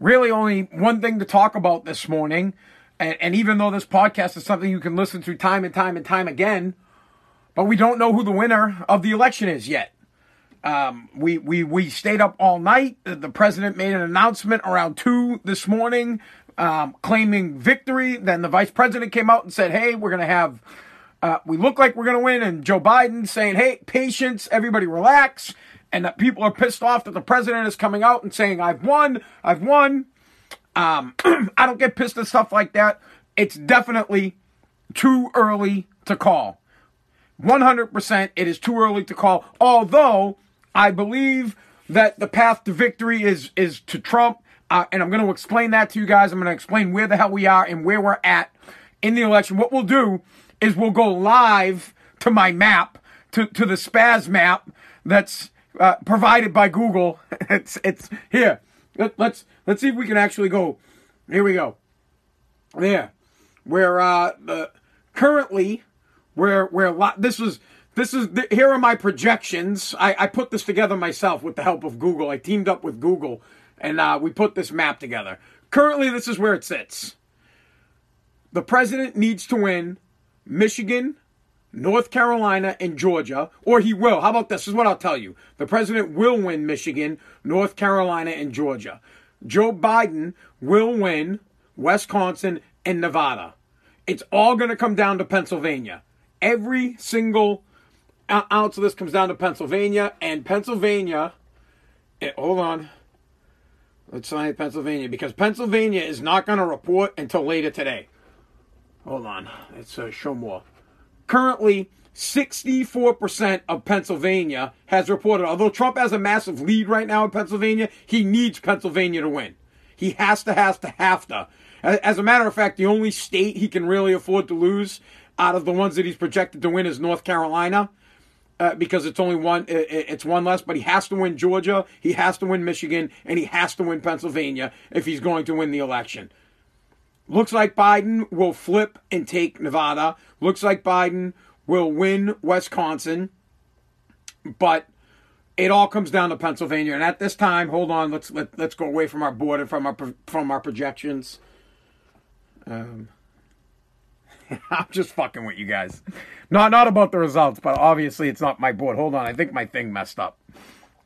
really only one thing to talk about this morning. And, and even though this podcast is something you can listen to time and time and time again, but we don't know who the winner of the election is yet. Um, we, we, we stayed up all night. The president made an announcement around two this morning, um, claiming victory. Then the vice president came out and said, Hey, we're going to have, uh, we look like we're going to win. And Joe Biden saying, Hey, patience, everybody relax. And that people are pissed off that the president is coming out and saying, I've won, I've won. Um, I don't get pissed at stuff like that. It's definitely too early to call. 100% it is too early to call. Although I believe that the path to victory is is to Trump, uh, and I'm going to explain that to you guys. I'm going to explain where the hell we are and where we're at in the election. What we'll do is we'll go live to my map, to to the spaz map that's uh, provided by Google. it's it's here. Let, let's let's see if we can actually go. Here we go. There, where uh, the currently where where this was this is here are my projections. I, I put this together myself with the help of Google. I teamed up with Google, and uh, we put this map together. Currently, this is where it sits. The president needs to win Michigan, North Carolina, and Georgia, or he will. How about this? this is what I'll tell you. The president will win Michigan, North Carolina, and Georgia. Joe Biden will win Wisconsin and Nevada. It's all going to come down to Pennsylvania. Every single ounce of this comes down to Pennsylvania, and Pennsylvania. It, eh, hold on. Let's sign Pennsylvania because Pennsylvania is not going to report until later today. Hold on. Let's uh, show more. Currently, 64% of Pennsylvania has reported. Although Trump has a massive lead right now in Pennsylvania, he needs Pennsylvania to win. He has to, has to, have to. As a matter of fact, the only state he can really afford to lose out of the ones that he's projected to win is North Carolina uh, because it's only one. It's one less, but he has to win Georgia, he has to win Michigan, and he has to win Pennsylvania if he's going to win the election. Looks like Biden will flip and take Nevada. Looks like Biden will win Wisconsin, but it all comes down to Pennsylvania. And at this time, hold on, let's let, let's go away from our board and from our from our projections. Um, I'm just fucking with you guys. Not not about the results, but obviously it's not my board. Hold on, I think my thing messed up.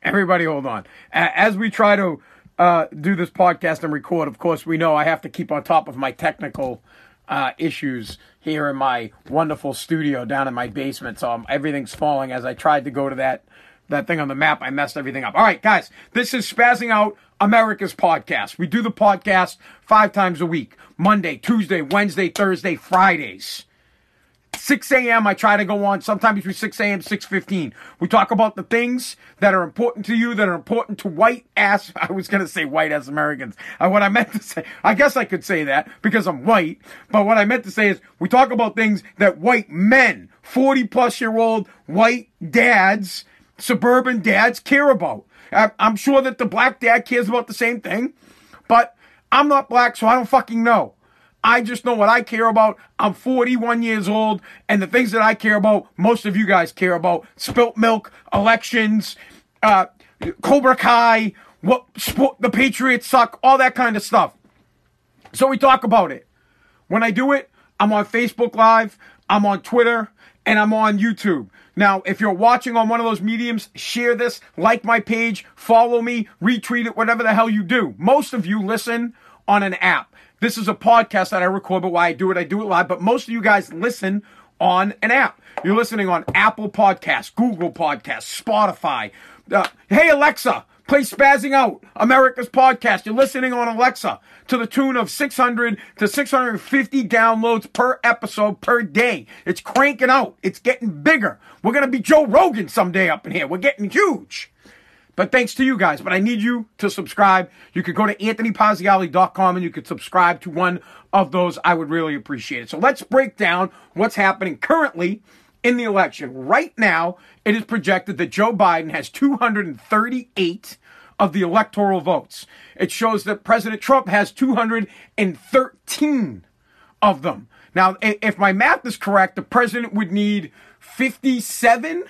Everybody, hold on. As we try to uh, do this podcast and record, of course, we know I have to keep on top of my technical uh, issues here in my wonderful studio down in my basement. So um, everything's falling as I tried to go to that that thing on the map. I messed everything up. All right, guys, this is Spazzing Out America's podcast. We do the podcast five times a week Monday, Tuesday, Wednesday, Thursday, Fridays. 6 a.m. I try to go on sometime between 6 a.m. 6:15. We talk about the things that are important to you, that are important to white ass. I was gonna say white ass Americans. Uh, what I meant to say, I guess I could say that because I'm white. But what I meant to say is, we talk about things that white men, 40 plus year old white dads, suburban dads care about. I'm sure that the black dad cares about the same thing, but I'm not black, so I don't fucking know. I just know what I care about. I'm 41 years old, and the things that I care about, most of you guys care about spilt milk, elections, uh, Cobra Kai, what sport, the Patriots suck, all that kind of stuff. So we talk about it. When I do it, I'm on Facebook Live, I'm on Twitter, and I'm on YouTube. Now, if you're watching on one of those mediums, share this, like my page, follow me, retweet it, whatever the hell you do. Most of you listen on an app. This is a podcast that I record, but why I do it, I do it live. But most of you guys listen on an app. You're listening on Apple Podcasts, Google Podcasts, Spotify. Uh, hey, Alexa, play Spazzing Out, America's podcast. You're listening on Alexa to the tune of 600 to 650 downloads per episode per day. It's cranking out. It's getting bigger. We're going to be Joe Rogan someday up in here. We're getting huge. But thanks to you guys. But I need you to subscribe. You could go to anthonypazziali.com and you could subscribe to one of those. I would really appreciate it. So let's break down what's happening currently in the election. Right now, it is projected that Joe Biden has 238 of the electoral votes. It shows that President Trump has 213 of them. Now, if my math is correct, the president would need 57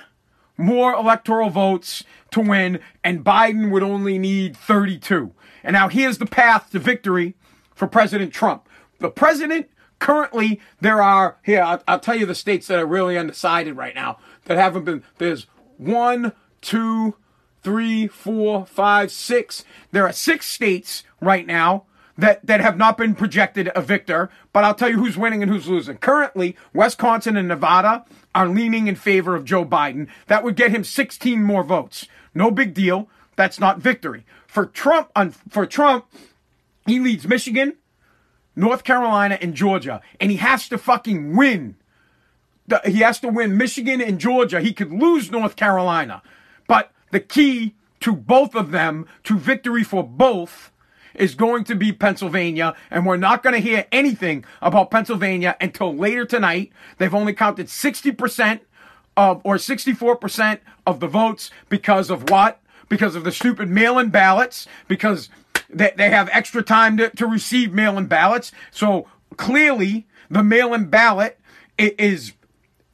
more electoral votes to win, and Biden would only need 32. And now here's the path to victory for President Trump. The president currently, there are, here, I'll, I'll tell you the states that are really undecided right now that haven't been, there's one, two, three, four, five, six. There are six states right now that, that have not been projected a victor, but I'll tell you who's winning and who's losing. Currently, Wisconsin and Nevada are leaning in favor of Joe Biden. That would get him 16 more votes. No big deal. That's not victory. For Trump, for Trump, he leads Michigan, North Carolina, and Georgia, and he has to fucking win. He has to win Michigan and Georgia. He could lose North Carolina. But the key to both of them, to victory for both, is going to be Pennsylvania, and we're not going to hear anything about Pennsylvania until later tonight. They've only counted 60% of, or 64% of the votes because of what? Because of the stupid mail-in ballots, because they, they have extra time to, to receive mail-in ballots. So clearly the mail-in ballot is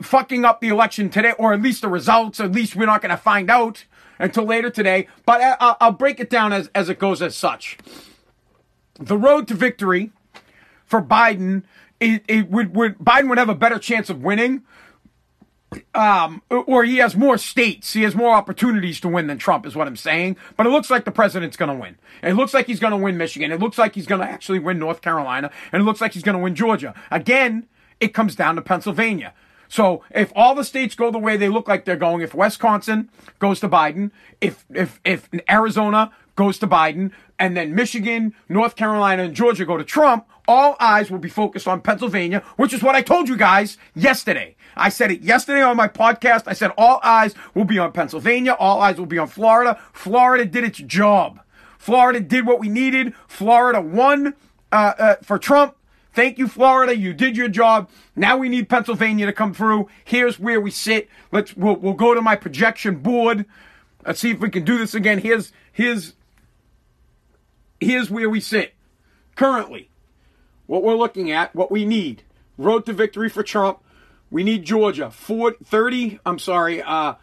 fucking up the election today, or at least the results. At least we're not going to find out until later today. But uh, uh, I, will break it down as, as it goes as such. The road to victory for Biden, it, it would, would Biden would have a better chance of winning um, or he has more states, he has more opportunities to win than Trump, is what I'm saying. But it looks like the president's going to win. It looks like he's going to win Michigan. It looks like he's going to actually win North Carolina, and it looks like he's going to win Georgia. Again, it comes down to Pennsylvania. So if all the states go the way they look like they're going, if Wisconsin goes to Biden, if if if Arizona goes to Biden, and then Michigan, North Carolina, and Georgia go to Trump, all eyes will be focused on Pennsylvania, which is what I told you guys yesterday. I said it yesterday on my podcast. I said all eyes will be on Pennsylvania, all eyes will be on Florida. Florida did its job. Florida did what we needed. Florida won uh, uh, for Trump. Thank you, Florida. You did your job. Now we need Pennsylvania to come through. Here's where we sit. Let's we'll, we'll go to my projection board. Let's see if we can do this again. Here's here's here's where we sit currently. What we're looking at, what we need. Road to victory for Trump. We need Georgia. 40, 30, I'm sorry, uh,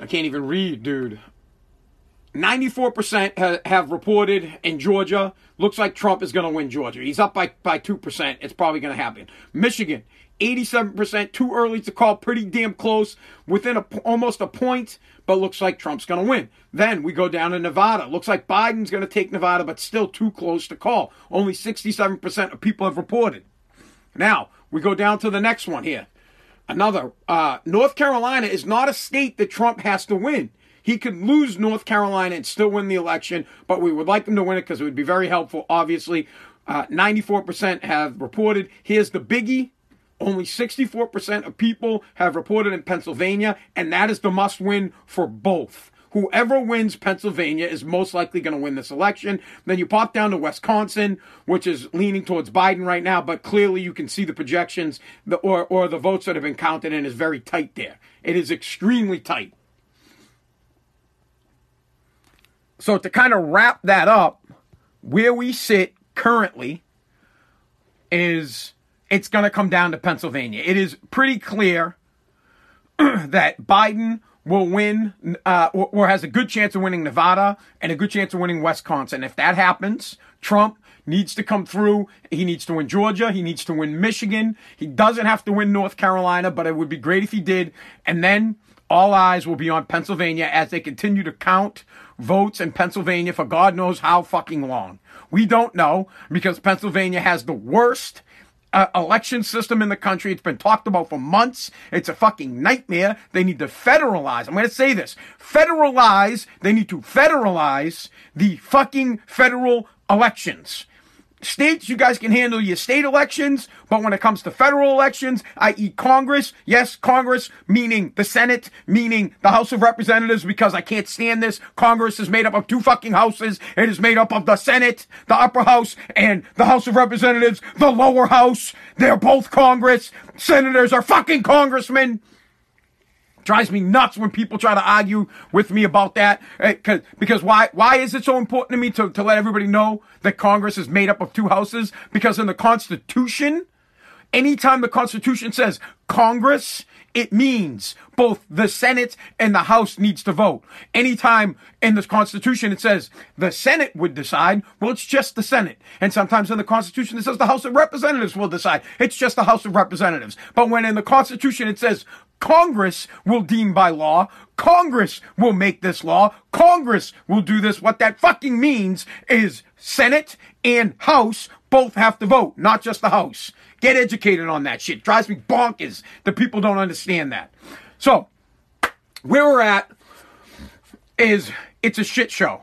I can't even read, dude. 94% ha- have reported in Georgia. Looks like Trump is going to win Georgia. He's up by, by 2%. It's probably going to happen. Michigan, 87%, too early to call, pretty damn close, within a, almost a point, but looks like Trump's going to win. Then we go down to Nevada. Looks like Biden's going to take Nevada, but still too close to call. Only 67% of people have reported. Now, we go down to the next one here. Another, uh, North Carolina is not a state that Trump has to win. He could lose North Carolina and still win the election, but we would like him to win it because it would be very helpful. Obviously, uh, 94% have reported. Here's the biggie only 64% of people have reported in Pennsylvania, and that is the must win for both. Whoever wins Pennsylvania is most likely going to win this election. Then you pop down to Wisconsin, which is leaning towards Biden right now, but clearly you can see the projections or, or the votes that have been counted and is very tight there. It is extremely tight. So to kind of wrap that up, where we sit currently is it's going to come down to Pennsylvania. It is pretty clear that Biden will win uh, or, or, has a good chance of winning Nevada and a good chance of winning Wisconsin. If that happens, Trump needs to come through. He needs to win Georgia. He needs to win Michigan. He doesn't have to win North Carolina, but it would be great if he did. And then all eyes will be on Pennsylvania as they continue to count votes in Pennsylvania for God knows how fucking long. We don't know because Pennsylvania has the worst uh, election system in the country. It's been talked about for months. It's a fucking nightmare. They need to federalize. I'm going to say this. Federalize. They need to federalize the fucking federal elections. States, you guys can handle your state elections, but when it comes to federal elections, i.e. Congress, yes, Congress, meaning the Senate, meaning the House of Representatives, because I can't stand this. Congress is made up of two fucking houses. It is made up of the Senate, the upper house, and the House of Representatives, the lower house. They're both Congress. Senators are fucking congressmen. Drives me nuts when people try to argue with me about that. Eh, because why, why is it so important to me to, to let everybody know that Congress is made up of two houses? Because in the Constitution, anytime the Constitution says Congress, it means both the Senate and the House needs to vote. Anytime in the Constitution it says the Senate would decide, well, it's just the Senate. And sometimes in the Constitution it says the House of Representatives will decide. It's just the House of Representatives. But when in the Constitution it says Congress will deem by law. Congress will make this law. Congress will do this. What that fucking means is Senate and House both have to vote, not just the House. Get educated on that shit. It drives me bonkers that people don't understand that. So, where we're at is it's a shit show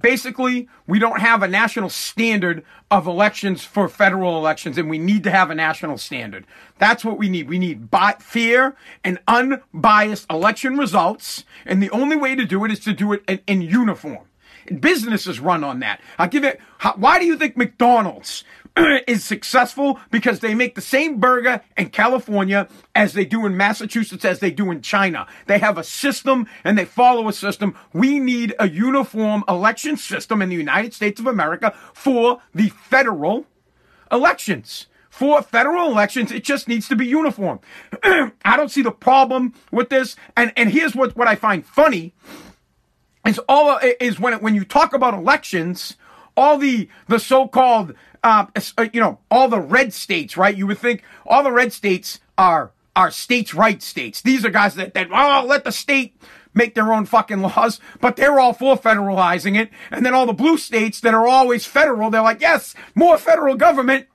basically we don't have a national standard of elections for federal elections and we need to have a national standard. That's what we need. We need bi- fair and unbiased election results and the only way to do it is to do it in, in uniform businesses run on that i'll give it how, why do you think mcdonald's is successful because they make the same burger in California as they do in Massachusetts, as they do in China. They have a system and they follow a system. We need a uniform election system in the United States of America for the federal elections. For federal elections, it just needs to be uniform. I don't see the problem with this. And, and here's what, what I find funny is all is when, when you talk about elections, all the, the so-called uh, uh, you know, all the red states, right? You would think all the red states are are states' right states. These are guys that that oh, let the state make their own fucking laws, but they're all for federalizing it. And then all the blue states that are always federal, they're like, yes, more federal government.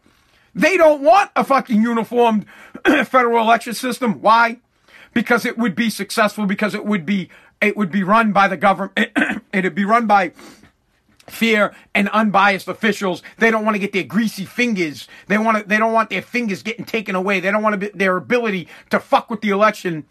They don't want a fucking uniformed federal election system. Why? Because it would be successful. Because it would be it would be run by the government. It'd be run by fear and unbiased officials. They don't want to get their greasy fingers. They want to, they don't want their fingers getting taken away. They don't want to their ability to fuck with the election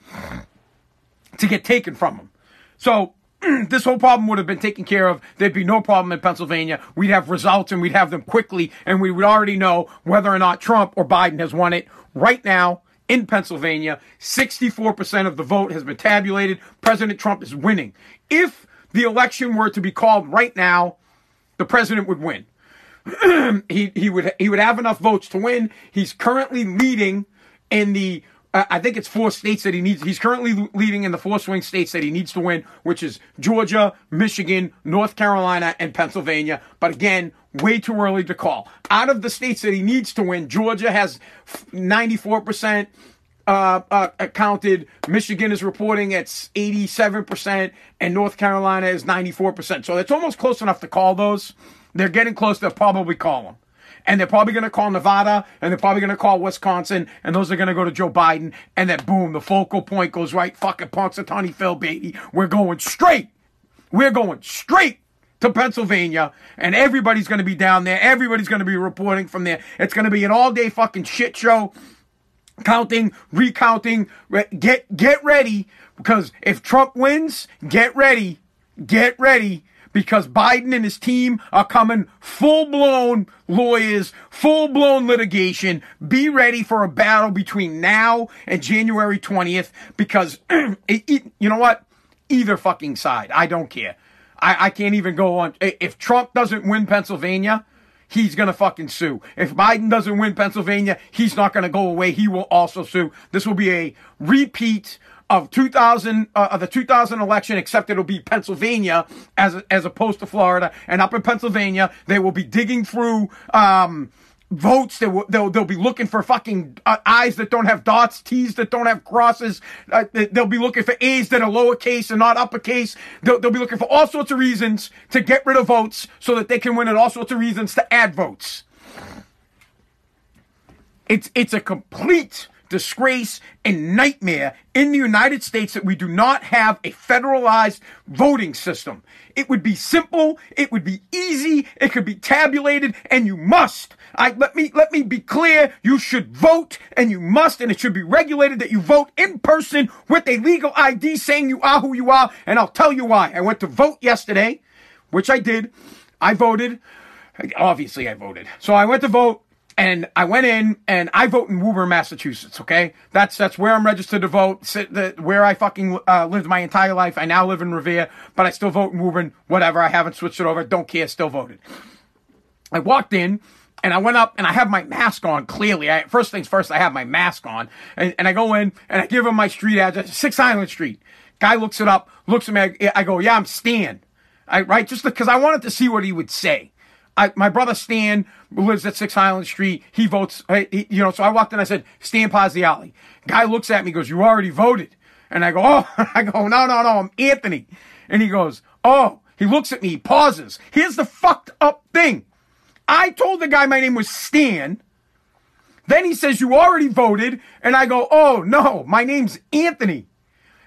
to get taken from them. So this whole problem would have been taken care of. There'd be no problem in Pennsylvania. We'd have results and we'd have them quickly and we would already know whether or not Trump or Biden has won it right now. In Pennsylvania, 64% of the vote has been tabulated. President Trump is winning. If the election were to be called right now, the president would win. he he would he would have enough votes to win. He's currently leading in the uh, I think it's four states that he needs. He's currently leading in the four swing states that he needs to win, which is Georgia, Michigan, North Carolina, and Pennsylvania. But again, way too early to call. Out of the states that he needs to win, Georgia has 94% uh, uh. Michigan is reporting it's 87%, and North Carolina is 94%. So it's almost close enough to call those. They're getting close They'll probably call them. And they're probably going to call Nevada, and they're probably going to call Wisconsin, and those are going to go to Joe Biden. And then boom, the focal point goes right. Fucking Punxsutawney Phil, baby. We're going straight. We're going straight to Pennsylvania, and everybody's going to be down there. Everybody's going to be reporting from there. It's going to be an all day fucking shit show counting, recounting. Get get ready because if Trump wins, get ready, get ready because Biden and his team are coming full blown lawyers, full blown litigation. Be ready for a battle between now and January 20th because it, it, you know what? Either fucking side. I don't care. I, I can't even go on. If Trump doesn't win Pennsylvania, he's going to fucking sue. If Biden doesn't win Pennsylvania, he's not going to go away. He will also sue. This will be a repeat of 2000 uh, of the 2000 election, except it'll be Pennsylvania as as opposed to Florida. And up in Pennsylvania, they will be digging through. Um, votes. They will, they'll, they'll be looking for fucking uh, I's that don't have dots, T's that don't have crosses. Uh, they'll be looking for A's that are lowercase and not uppercase. They'll, they'll be looking for all sorts of reasons to get rid of votes so that they can win and all sorts of reasons to add votes. It's, it's a complete disgrace and nightmare in the United States that we do not have a federalized voting system. It would be simple, it would be easy, it could be tabulated, and you must. I let me let me be clear, you should vote and you must, and it should be regulated that you vote in person with a legal ID saying you are who you are, and I'll tell you why. I went to vote yesterday, which I did. I voted. Obviously I voted. So I went to vote and I went in and I vote in Woburn, Massachusetts. Okay, that's that's where I'm registered to vote. The, where I fucking uh, lived my entire life. I now live in Revere, but I still vote in Woburn. Whatever. I haven't switched it over. Don't care. Still voted. I walked in And I went up and I have my mask on clearly. I, first things first, I have my mask on. And, and I go in and I give him my street address, 6 Island Street. Guy looks it up, looks at me. I, I go, yeah, I'm Stan. I, right? Just because I wanted to see what he would say. I, my brother Stan lives at Six Island Street. He votes, he, you know, so I walked in, I said, Stan Pazziali. Guy looks at me, goes, you already voted. And I go, oh, I go, no, no, no, I'm Anthony. And he goes, oh, he looks at me, pauses. Here's the fucked up thing. I told the guy my name was Stan. Then he says, You already voted. And I go, Oh, no, my name's Anthony.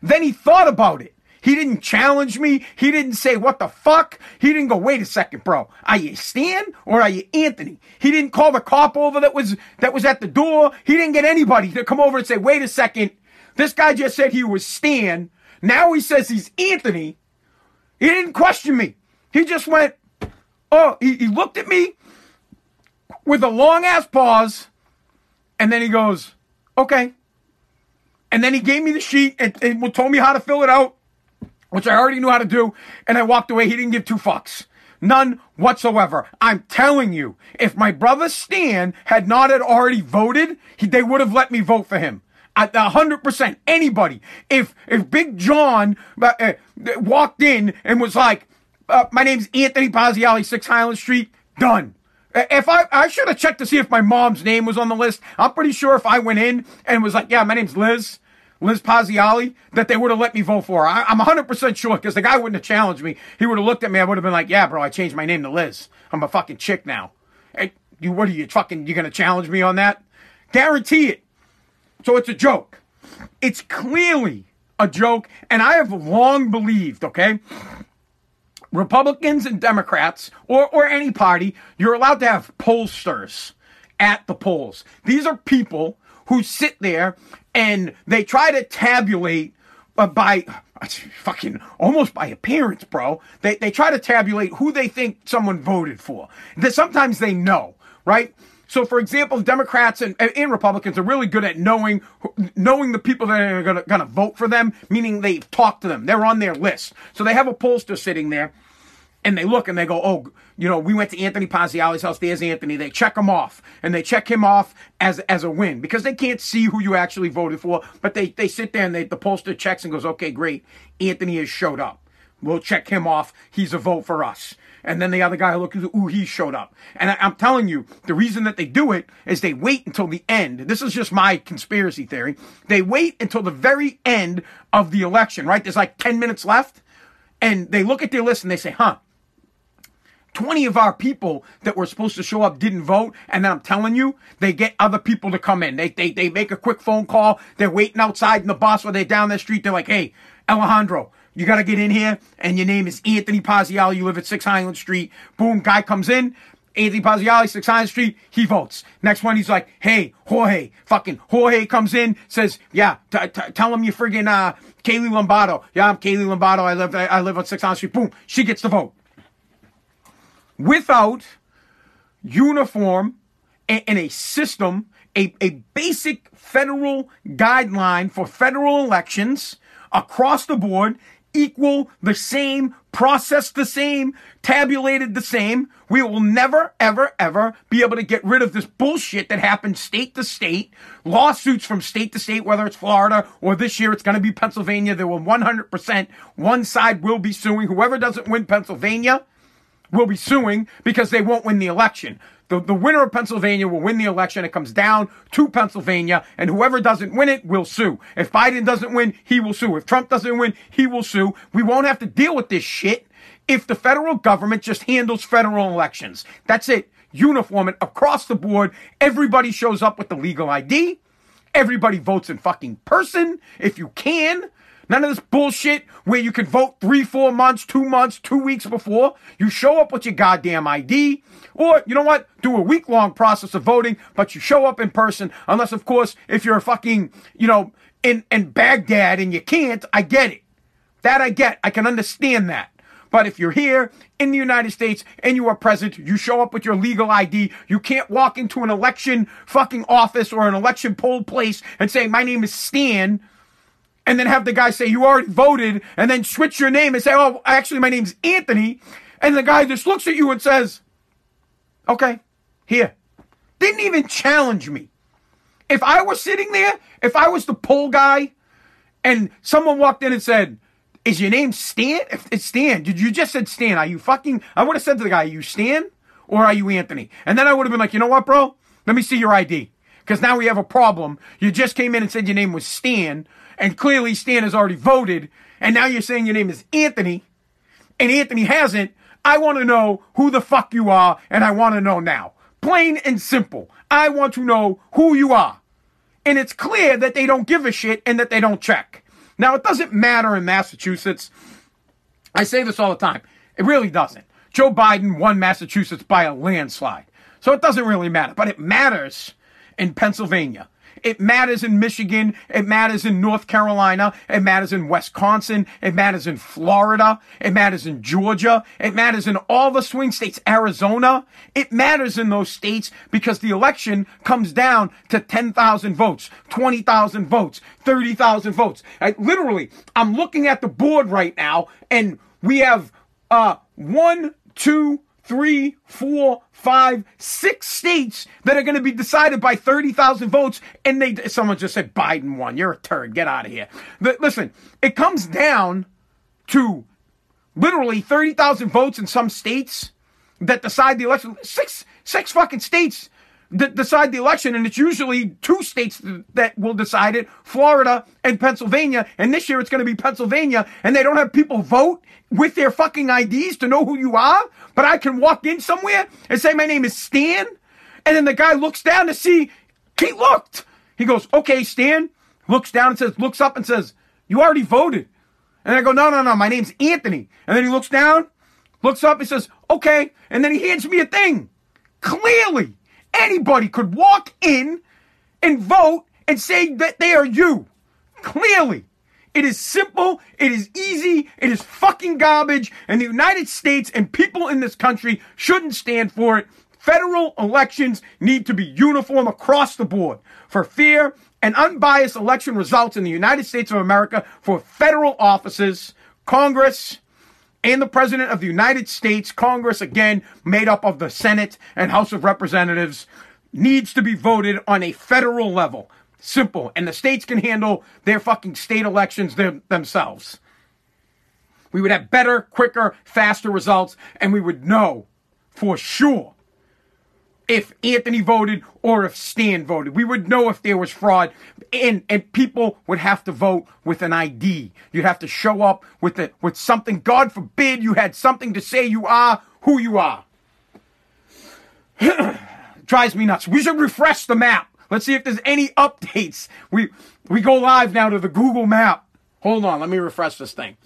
Then he thought about it. He didn't challenge me. He didn't say, What the fuck? He didn't go, Wait a second, bro. Are you Stan or are you Anthony? He didn't call the cop over that was, that was at the door. He didn't get anybody to come over and say, Wait a second. This guy just said he was Stan. Now he says he's Anthony. He didn't question me. He just went, Oh, he, he looked at me with a long ass pause, and then he goes, "Okay." And then he gave me the sheet and, and told me how to fill it out, which I already knew how to do, and I walked away. He didn't give two fucks. None whatsoever. I'm telling you, if my brother Stan had not had already voted, he, they would have let me vote for him. At hundred percent, anybody. If if Big John uh, uh, walked in and was like, uh, "My name's Anthony Pazziali, Six Highland Street," done. If I, I should have checked to see if my mom's name was on the list. I'm pretty sure if I went in and was like, yeah, my name's Liz, Liz Pazziali, that they would have let me vote for. I, am 100% sure because the guy wouldn't have challenged me. He would have looked at me. I would have been like, yeah, bro, I changed my name to Liz. I'm a fucking chick now. Hey, you, what are you fucking, you going to challenge me on that? Guarantee it. So it's a joke. It's clearly a joke. And I have long believed, okay? Republicans and Democrats, or, or any party, you're allowed to have pollsters at the polls. These are people who sit there and they try to tabulate uh, by fucking almost by appearance, bro. They, they try to tabulate who they think someone voted for. That sometimes they know, right? So, for example, Democrats and, and Republicans are really good at knowing knowing the people that are going to vote for them, meaning they've talked to them. They're on their list. So they have a pollster sitting there and they look and they go, oh, you know, we went to Anthony Pazziali's house. There's Anthony. They check him off, and they check him off as as a win because they can't see who you actually voted for. But they they sit there and they the pollster checks and goes, okay, great, Anthony has showed up. We'll check him off. He's a vote for us. And then the other guy looks, ooh, he showed up. And I, I'm telling you, the reason that they do it is they wait until the end. This is just my conspiracy theory. They wait until the very end of the election, right? There's like 10 minutes left. And they look at their list and they say, huh, 20 of our people that were supposed to show up didn't vote. And then I'm telling you, they get other people to come in. They, they, they make a quick phone call. They're waiting outside in the bus or they're down the street. They're like, Hey, Alejandro, you got to get in here. And your name is Anthony Pazziali. You live at 6 Highland Street. Boom, guy comes in. Anthony Pazziali, 6 Highland Street. He votes. Next one, he's like, Hey, Jorge. Fucking Jorge comes in, says, Yeah, t- t- tell him you're friggin', uh, Kaylee Lombardo. Yeah, I'm Kaylee Lombardo. I live, I live on 6 Highland Street. Boom. She gets the vote without uniform and a system, a, a basic federal guideline for federal elections across the board, equal, the same, process the same, tabulated the same. We will never, ever, ever be able to get rid of this bullshit that happens state to state, lawsuits from state to state, whether it's Florida or this year it's going to be Pennsylvania. There will 100%, one side will be suing. Whoever doesn't win Pennsylvania, will be suing because they won't win the election. The, the winner of Pennsylvania will win the election. It comes down to Pennsylvania, and whoever doesn't win it will sue. If Biden doesn't win, he will sue. If Trump doesn't win, he will sue. We won't have to deal with this shit if the federal government just handles federal elections. That's it. Uniform it across the board. Everybody shows up with the legal ID. Everybody votes in fucking person if you can. None of this bullshit where you can vote three, four months, two months, two weeks before. You show up with your goddamn ID. Or, you know what? Do a week long process of voting, but you show up in person. Unless, of course, if you're a fucking, you know, in, in Baghdad and you can't, I get it. That I get. I can understand that. But if you're here in the United States and you are present, you show up with your legal ID. You can't walk into an election fucking office or an election poll place and say, my name is Stan and then have the guy say you already voted and then switch your name and say, oh, actually my name's Anthony. And the guy just looks at you and says, okay, here, Didn't even challenge me. If I was sitting there, if I was the poll guy, and someone walked in and said, "Is your name Stan?" It's Stan, did you just said Stan? Are you fucking? I would have said to the guy, "Are you Stan or are you Anthony?" And then I would have been like, "You know what, bro? Let me see your ID." Because now we have a problem. You just came in and said your name was Stan, and clearly Stan has already voted, and now you're saying your name is Anthony, and Anthony hasn't. I want to know who the fuck you are, and I want to know now. Plain and simple. I want to know who you are. And it's clear that they don't give a shit and that they don't check. Now, it doesn't matter in Massachusetts. I say this all the time. It really doesn't. Joe Biden won Massachusetts by a landslide. So it doesn't really matter. But it matters in Pennsylvania. It matters in Michigan. It matters in North Carolina. It matters in Wisconsin. It matters in Florida. It matters in Georgia. It matters in all the swing states, Arizona. It matters in those states because the election comes down to 10,000 votes, 20,000 votes, 30,000 votes. I, literally, I'm looking at the board right now and we have, uh, one, two, three, four, five, six states that are going to be decided by 30,000 votes. And they, someone just said Biden won. You're a turd. Get out of here. But listen, it comes down to literally 30,000 votes in some states that decide the election. Six, six fucking states decide the election, and it's usually two states that will decide it Florida and Pennsylvania. And this year it's going to be Pennsylvania, and they don't have people vote with their fucking IDs to know who you are. But I can walk in somewhere and say, My name is Stan. And then the guy looks down to see, he looked. He goes, Okay, Stan. Looks down and says, looks up and says, You already voted. And I go, No, no, no, my name's Anthony. And then he looks down, looks up, and says, Okay. And then he hands me a thing. Clearly Anybody could walk in and vote and say that they are you. Clearly. It is simple. It is easy. It is fucking garbage. And the United States and people in this country shouldn't stand for it. Federal elections need to be uniform across the board for fair and unbiased election results in the United States of America for federal offices, Congress, and the President of the United States, Congress, again, made up of the Senate and House of Representatives, needs to be voted on a federal level. Simple. And the states can handle their fucking state elections them, themselves. We would have better, quicker, faster results, and we would know for sure if Anthony voted or if Stan voted. We would know if there was fraud, and and people would have to vote with an ID. You'd have to show up with the, with something. God forbid you had something to say you are who you are. Drives me nuts. We should refresh the map. Let's see if there's any updates. We we go live now to the Google map. Hold on, let me refresh this thing.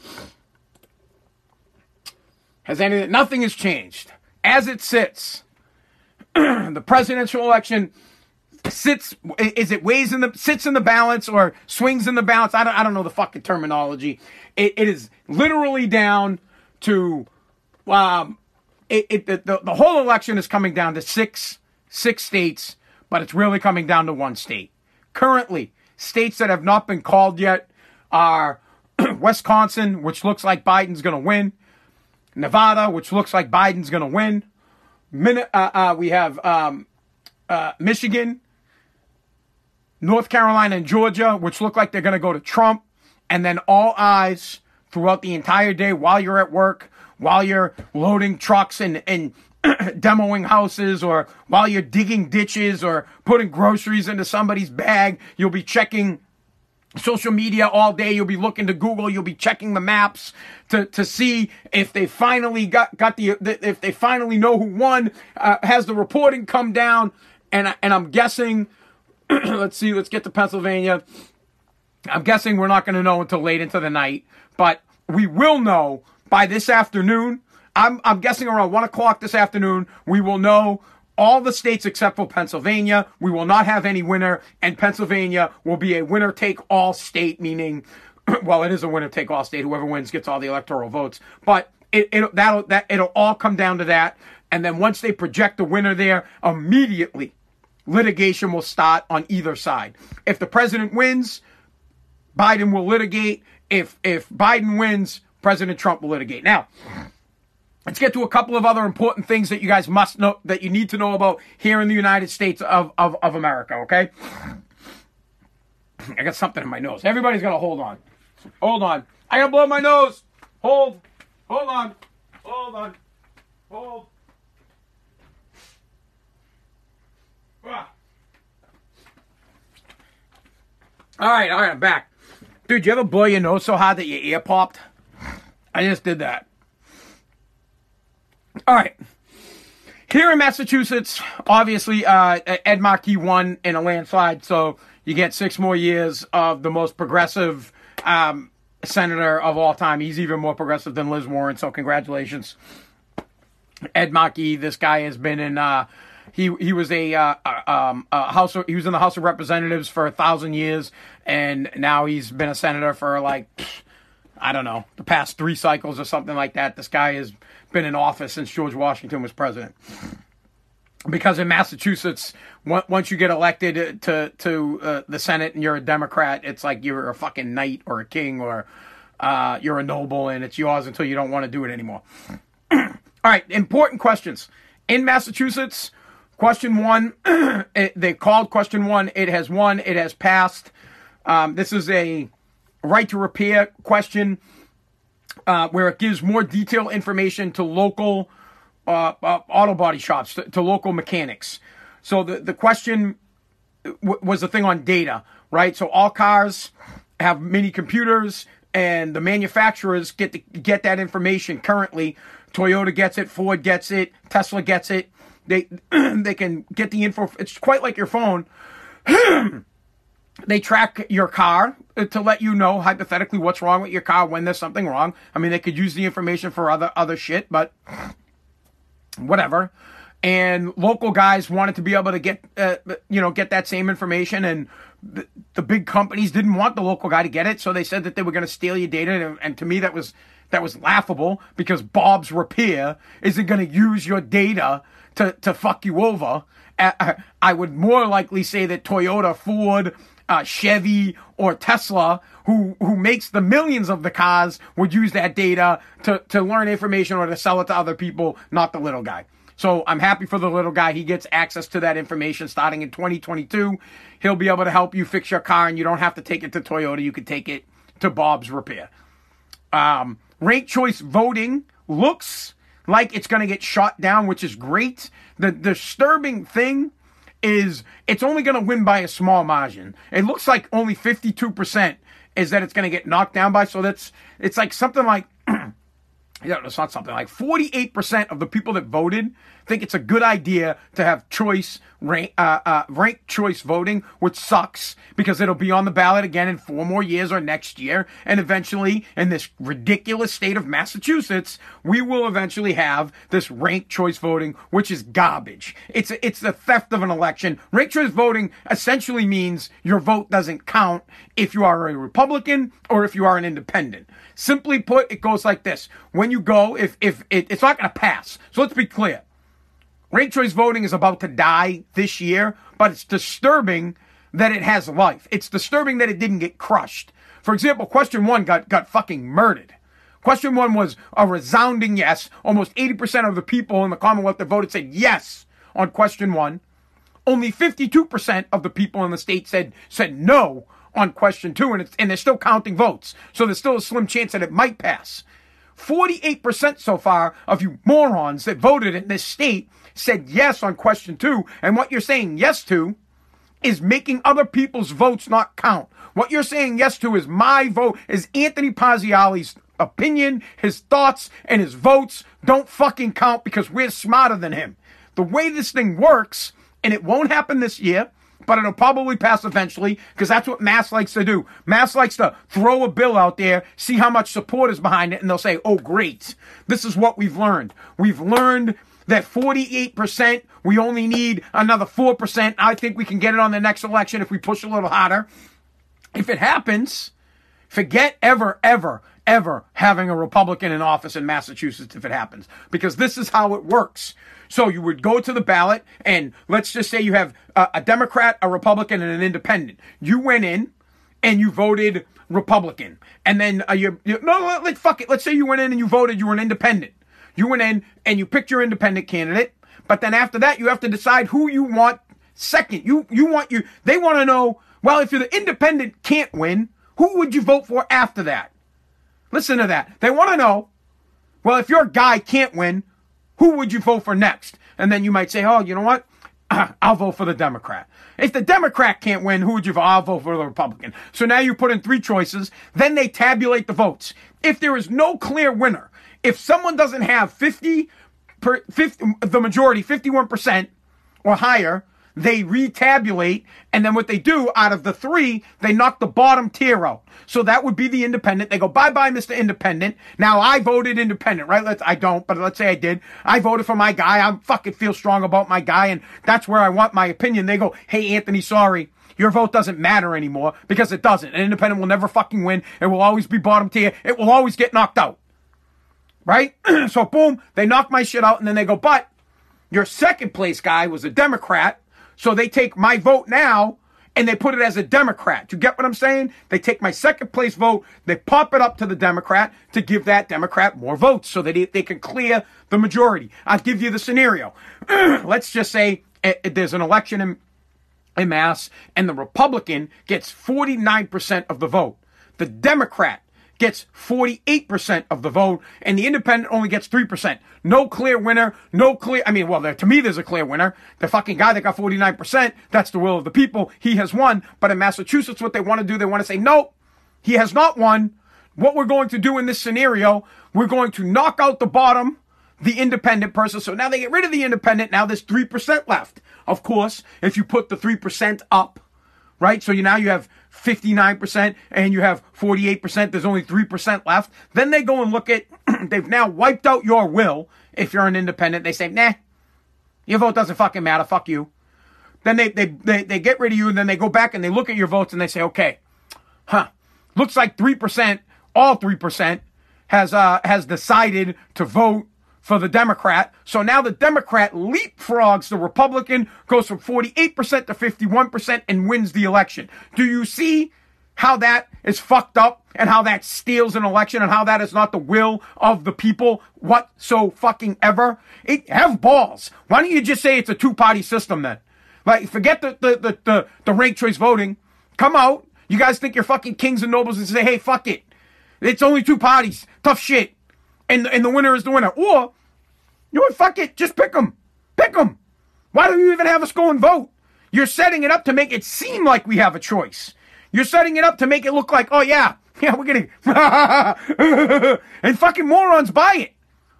Has anything? Nothing has changed as it sits. the presidential election sits is it weighs in the sits in the balance or swings in the balance? I don't, I don't know the fucking terminology. It, it is literally down to um it, it the, the whole election is coming down to six six states but it's really coming down to one state. Currently states that have not been called yet are wisconsin which looks like biden's going to win nevada which looks like biden's going to win Min- uh, uh, we have um, uh, Michigan, North Carolina, and Georgia, which look like they're going to go to Trump. And then all eyes throughout the entire day while you're at work, while you're loading trucks and, and demoing houses, or while you're digging ditches or putting groceries into somebody's bag, you'll be checking social media all day. You'll be looking to Google. You'll be checking the maps to, to see if they finally got, got the, if they finally know who won. Uh, has the reporting come down? And, and I'm guessing, let's see, let's get to Pennsylvania. I'm guessing we're not going to know until late into the night, but we will know by this afternoon. I'm, I'm guessing around one o'clock this afternoon, we will know all the states except for Pennsylvania. We will not have any winner, and Pennsylvania will be a winner take all state, meaning, well, it is a winner take all state. Whoever wins gets all the electoral votes. But it, it that'll that it'll all come down to that. And then once they project the winner there, immediately litigation will start on either side. If the president wins, Biden will litigate. If if Biden wins, President Trump will litigate. Now, Let's get to a couple of other important things that you guys must know, that you need to know about here in the United States of, of, of America, okay? I got something in my nose. Everybody's got to hold on. Hold on. I got to blow my nose. Hold. Hold on. Hold on. Hold. Ah. All right, all right, I'm back. Dude, you ever blow your nose so hard that your ear popped? I just did that. All right. Here in Massachusetts, obviously, uh, Ed Markey won in a landslide, so you get six more years of the most progressive um, senator of all time. He's even more progressive than Liz Warren, so congratulations. Ed Markey, this guy has been in. Uh, he he was a, uh, um, a house. He was in the House of Representatives for a thousand years, and now he's been a senator for like I don't know the past three cycles or something like that. This guy has been in office since George Washington was president. Because in Massachusetts, once you get elected to to uh, the Senate and you're a Democrat, it's like you're a fucking knight or a king or uh, you're a noble, and it's yours until you don't want to do it anymore. All right, important questions in Massachusetts. Question one, it, they called question one. It has won. It has passed. Um, this is a right to repair question uh, where it gives more detailed information to local uh, uh, auto body shops, to, to, local mechanics. So the, the question w- was the thing on data, right? So all cars have mini computers and the manufacturers get to get that information currently. Toyota gets it, Ford gets it, Tesla gets it. They they can get the info. It's quite like your phone. they track your car to let you know hypothetically what's wrong with your car when there's something wrong. I mean, they could use the information for other other shit, but whatever. And local guys wanted to be able to get uh, you know get that same information, and the, the, big companies didn't want the local guy to get it, so they said that they were going to steal your data. And, and to me, that was that was laughable because Bob's Repair isn't going to use your data to to fuck you over. Uh, I would more likely say that Toyota, Ford, uh, Chevy or Tesla, who who makes the millions of the cars, would use that data to to learn information or to sell it to other people, not the little guy. So I'm happy for the little guy. He gets access to that information starting in 2022. He'll be able to help you fix your car, and you don't have to take it to Toyota. You can take it to Bob's Repair. Um, ranked choice voting looks like it's going to get shot down, which is great. The disturbing thing is it's only going to win by a small margin. It looks like only 52% is that it's going to get knocked down by. So that's, it's like something like, yeah, it's not something like 48% of the people that voted think it's a good idea to have choice rank, uh, uh, ranked choice voting, which sucks because it'll be on the ballot again in four more years or next year. And eventually, in this ridiculous state of Massachusetts, we will eventually have this ranked choice voting, which is garbage. It's, it's the theft of an election. Ranked choice voting essentially means your vote doesn't count if you are a Republican or if you are an independent. Simply put, it goes like this. When you go, if, if it, it's not going to pass. So let's be clear. Ranked choice voting is about to die this year, but it's disturbing that it has life. It's disturbing that it didn't get crushed. For example, question one got, got fucking murdered. Question one was a resounding yes. Almost 80% of the people in the Commonwealth that voted said yes on question one. Only 52% of the people in the state said, said no on question two, and, and they're still counting votes. So there's still a slim chance that it might pass. 48% so far of you morons that voted in this state said yes on question two. And what you're saying yes to is making other people's votes not count. What you're saying yes to is my vote, is Anthony Pazziali's opinion, his thoughts, and his votes don't fucking count because we're smarter than him. The way this thing works, and it won't happen this year, but it'll probably pass eventually because that's what Mass likes to do. Mass likes to throw a bill out there, see how much support is behind it, and they'll say, oh, great. This is what we've learned. We've learned that 48%, we only need another 4%. I think we can get it on the next election if we push a little harder. If it happens, forget ever, ever, ever having a Republican in office in Massachusetts if it happens, because this is how it works. So you would go to the ballot, and let's just say you have a, a Democrat, a Republican, and an independent. You went in and you voted Republican, and then uh, you, you no, let, let, fuck it. Let's say you went in and you voted, you were an independent. You went in and you picked your independent candidate, but then after that, you have to decide who you want second. You you want you they want to know, well, if you're the independent can't win, who would you vote for after that? Listen to that. They want to know, well, if your guy can't win, who would you vote for next? And then you might say, oh, you know what? I'll vote for the Democrat. If the Democrat can't win, who would you vote? I'll vote for the Republican. So now you put in three choices. Then they tabulate the votes. If there is no clear winner, if someone doesn't have 50, per, 50 the majority, 51% or higher, they retabulate, and then what they do out of the three, they knock the bottom tier out. So that would be the independent. They go, bye bye, Mr. Independent. Now I voted independent, right? Let's, I don't, but let's say I did. I voted for my guy. I fucking feel strong about my guy, and that's where I want my opinion. They go, hey, Anthony, sorry. Your vote doesn't matter anymore because it doesn't. An independent will never fucking win. It will always be bottom tier. It will always get knocked out. Right? so boom, they knock my shit out and then they go, but your second place guy was a Democrat so they take my vote now and they put it as a Democrat. You get what I'm saying? They take my second place vote, they pop it up to the Democrat to give that Democrat more votes so that they can clear the majority. I'll give you the scenario. Let's just say eh, eh, there's an election in, in Mass and the Republican gets 49% of the vote. The Democrat gets 48% of the vote, and the independent only gets 3%. No clear winner, no clear, I mean, well, there, to me, there's a clear winner. The fucking guy that got 49%, that's the will of the people. He has won. But in Massachusetts, what they want to do, they want to say, nope, he has not won. What we're going to do in this scenario, we're going to knock out the bottom, the independent person. So now they get rid of the independent. Now there's 3% left. Of course, if you put the 3% up, right? So you now you have 59% and you have 48%, there's only 3% left. Then they go and look at, they've now wiped out your will. If you're an independent, they say, nah, your vote doesn't fucking matter. Fuck you. Then they, they, they, they get rid of you and then they go back and they look at your votes and they say, okay, huh, looks like 3%, all 3% has, uh, has decided to vote for the Democrat. So now the Democrat leapfrogs the Republican, goes from 48% to 51% and wins the election. Do you see how that is fucked up and how that steals an election and how that is not the will of the people what so fucking ever? It have balls. Why don't you just say it's a two-party system then? Like forget the the the the, the ranked choice voting. Come out. You guys think you're fucking kings and nobles and say, hey, fuck it. It's only two parties. Tough shit. And, and the winner is the winner. Or you know? Fuck it. Just pick them. Pick them. Why do you even have us go and vote? You're setting it up to make it seem like we have a choice. You're setting it up to make it look like, oh yeah, yeah, we're getting, and fucking morons buy it.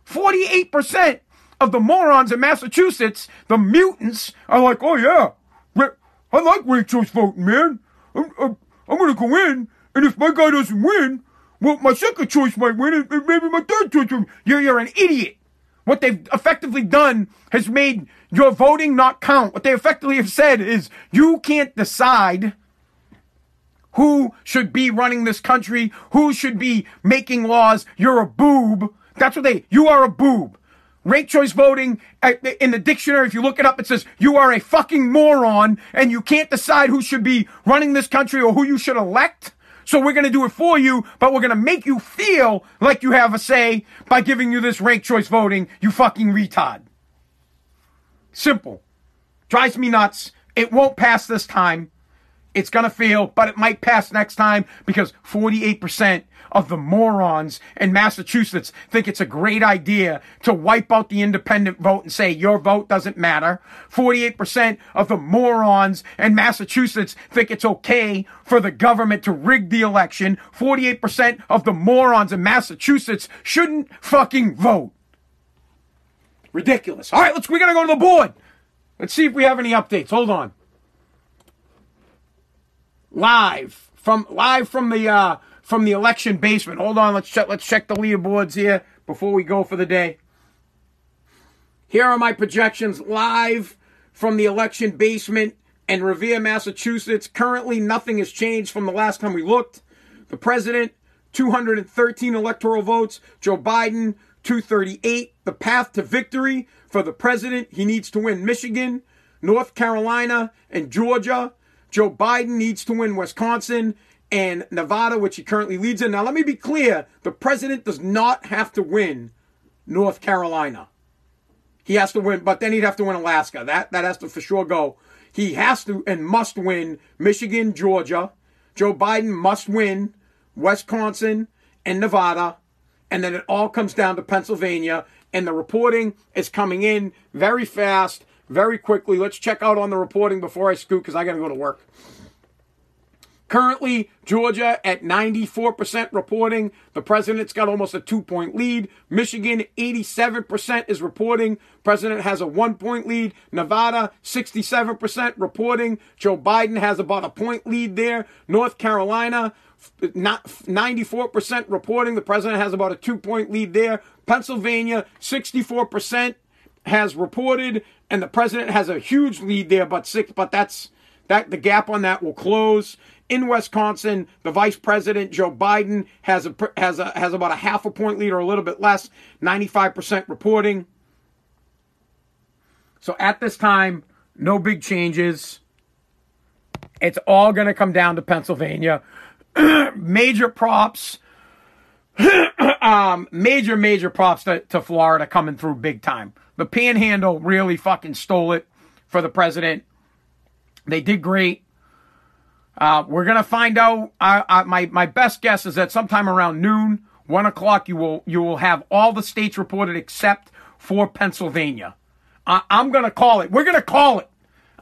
48% of the morons in Massachusetts, the mutants, are like, oh yeah, I like ranked choice voting, man. I'm, I'm, I'm gonna go in, and if my guy doesn't win, well, my second choice might win, and maybe my third choice. You're, you're an idiot. What they've effectively done has made your voting not count. What they effectively have said is you can't decide who should be running this country, who should be making laws. You're a boob. That's what they, you are a boob. Ranked choice voting in the dictionary, if you look it up, it says you are a fucking moron and you can't decide who should be running this country or who you should elect. So we're going to do it for you, but we're going to make you feel like you have a say by giving you this ranked choice voting, you fucking retard. Simple. Drives me nuts. It won't pass this time. It's going to fail, but it might pass next time because 48% of the morons in Massachusetts think it's a great idea to wipe out the independent vote and say your vote doesn't matter. 48% of the morons in Massachusetts think it's okay for the government to rig the election. 48% of the morons in Massachusetts shouldn't fucking vote. Ridiculous. All right, let's, we gotta go to the board. Let's see if we have any updates. Hold on live from live from the uh, from the election basement. Hold on, let's check let's check the leaderboards here before we go for the day. Here are my projections live from the election basement in Revere, Massachusetts. Currently, nothing has changed from the last time we looked. The president, 213 electoral votes. Joe Biden, 238. The path to victory for the president, he needs to win Michigan, North Carolina, and Georgia. Joe Biden needs to win Wisconsin and Nevada, which he currently leads in. Now, let me be clear the president does not have to win North Carolina. He has to win, but then he'd have to win Alaska. That that has to for sure go. He has to and must win Michigan, Georgia. Joe Biden must win Wisconsin and Nevada. And then it all comes down to Pennsylvania. And the reporting is coming in very fast, very quickly. Let's check out on the reporting before I scoot because I got to go to work. Currently, Georgia at 94% reporting. The president's got almost a two point lead. Michigan, 87% is reporting. President has a one point lead. Nevada, 67% reporting. Joe Biden has about a point lead there. North Carolina, not 94% reporting. The president has about a two point lead there. Pennsylvania, 64% has reported, and the president has a huge lead there, but six, but that's that the gap on that will close. In Wisconsin, the vice president Joe Biden has a has a has about a half a point lead or a little bit less, 95% reporting. So at this time, no big changes. It's all going to come down to Pennsylvania. major props. um, major, major props to, to Florida coming through big time. The panhandle really fucking stole it for the president. They did great. Uh, we're gonna find out. Uh, uh, my my best guess is that sometime around noon, one o'clock, you will you will have all the states reported except for Pennsylvania. I'm gonna call it. We're gonna call it.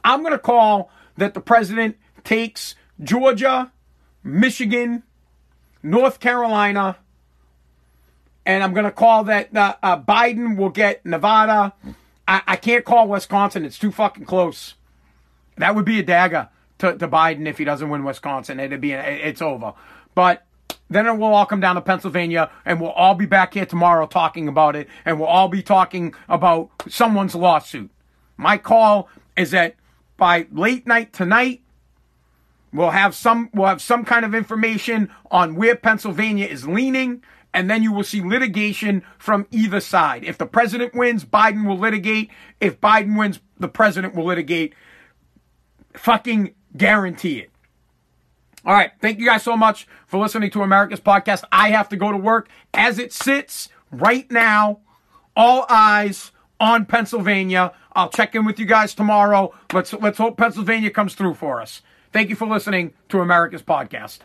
I'm gonna call that the president takes Georgia, Michigan, North Carolina, and I'm gonna call that uh, uh, Biden will get Nevada. I, I can't call Wisconsin. It's too fucking close. That would be a dagger to, to Biden if he doesn't win Wisconsin. It'd be it's over. But then it will all come down to Pennsylvania, and we'll all be back here tomorrow talking about it, and we'll all be talking about someone's lawsuit. My call is that by late night tonight, we'll have some we'll have some kind of information on where Pennsylvania is leaning, and then you will see litigation from either side. If the president wins, Biden will litigate. If Biden wins, the president will litigate. Fucking Guarantee it. All right. Thank you guys so much for listening to America's podcast. I have to go to work as it sits right now. All eyes on Pennsylvania. I'll check in with you guys tomorrow. Let's let's hope Pennsylvania comes through for us. Thank you for listening to America's podcast.